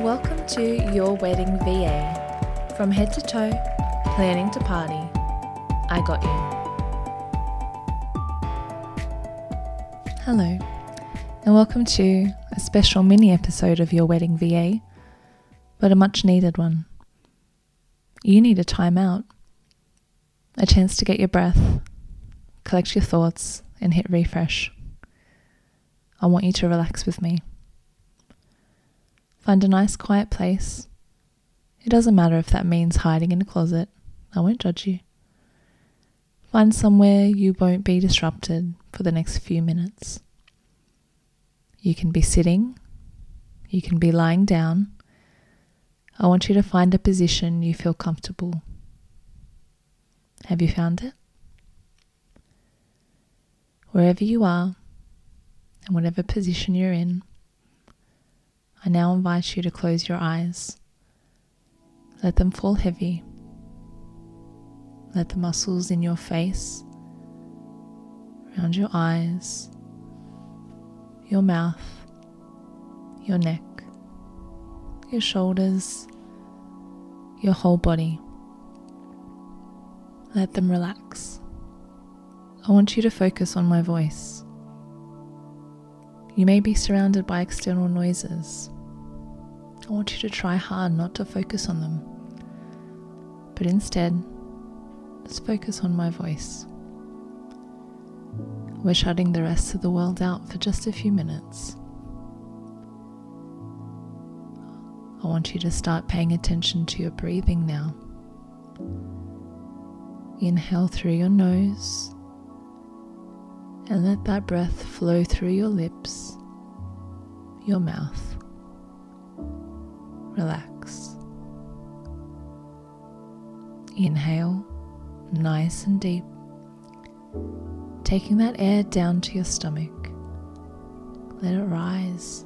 Welcome to Your Wedding VA. From head to toe, planning to party, I got you. Hello, and welcome to a special mini episode of Your Wedding VA, but a much needed one. You need a time out, a chance to get your breath, collect your thoughts, and hit refresh. I want you to relax with me. Find a nice quiet place. It doesn't matter if that means hiding in a closet, I won't judge you. Find somewhere you won't be disrupted for the next few minutes. You can be sitting, you can be lying down. I want you to find a position you feel comfortable. Have you found it? Wherever you are, and whatever position you're in, I now invite you to close your eyes. Let them fall heavy. Let the muscles in your face, around your eyes, your mouth, your neck, your shoulders, your whole body. Let them relax. I want you to focus on my voice. You may be surrounded by external noises. I want you to try hard not to focus on them, but instead, just focus on my voice. We're shutting the rest of the world out for just a few minutes. I want you to start paying attention to your breathing now. Inhale through your nose and let that breath flow through your lips, your mouth. Relax. Inhale, nice and deep, taking that air down to your stomach. Let it rise,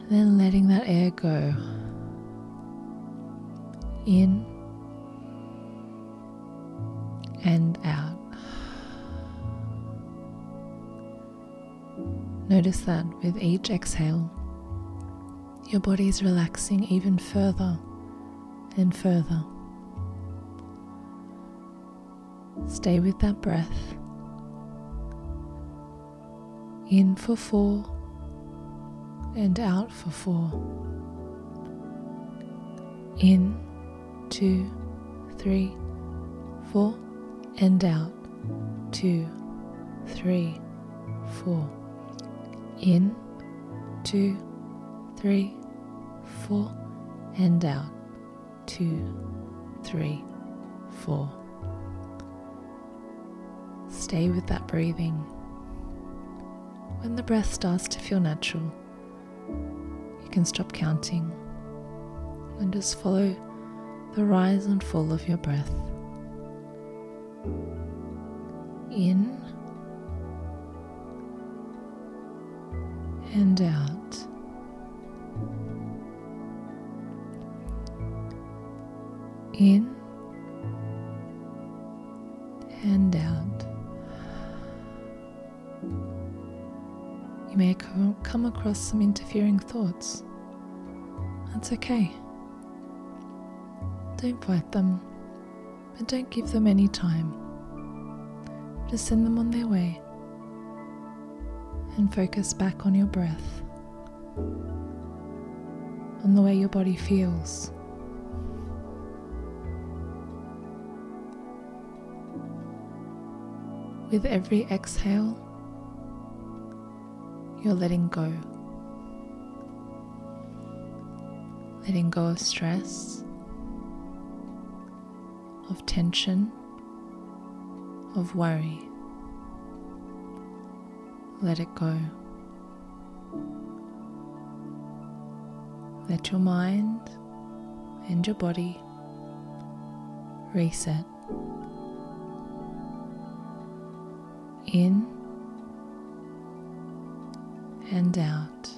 and then letting that air go. In and out. Notice that with each exhale, your body is relaxing even further and further. Stay with that breath. In for four and out for four. In, two, three, four, and out. Two, three, four in, two, three, four, and out, two, three, four. Stay with that breathing. When the breath starts to feel natural, you can stop counting and just follow the rise and fall of your breath. In and out. In and out. You may come across some interfering thoughts. That's okay. Don't fight them, but don't give them any time. Just send them on their way and focus back on your breath, on the way your body feels. With every exhale, you're letting go. Letting go of stress, of tension, of worry let it go. Let your mind and your body reset. In and out.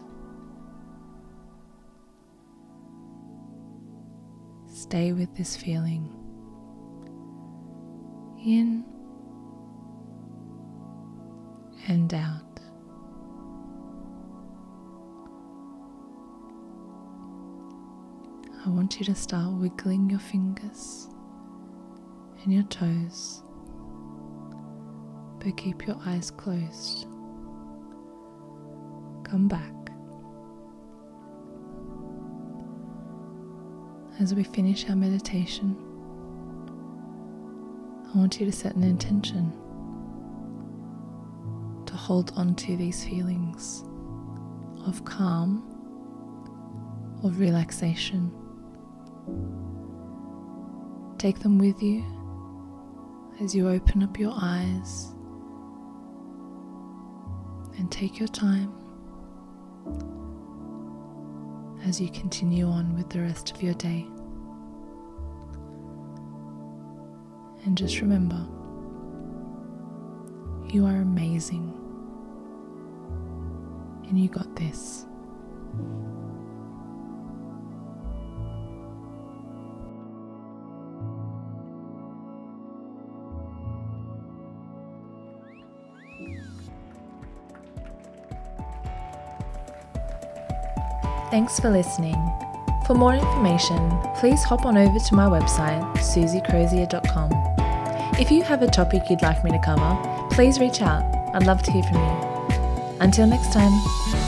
Stay with this feeling. In and out. I want you to start wiggling your fingers and your toes, but keep your eyes closed. Come back. As we finish our meditation, I want you to set an intention to hold on to these feelings of calm, of relaxation. Take them with you as you open up your eyes and take your time as you continue on with the rest of your day. And just remember, you are amazing and you got this. Thanks for listening. For more information, please hop on over to my website, susiecrozier.com. If you have a topic you'd like me to cover, please reach out. I'd love to hear from you. Until next time.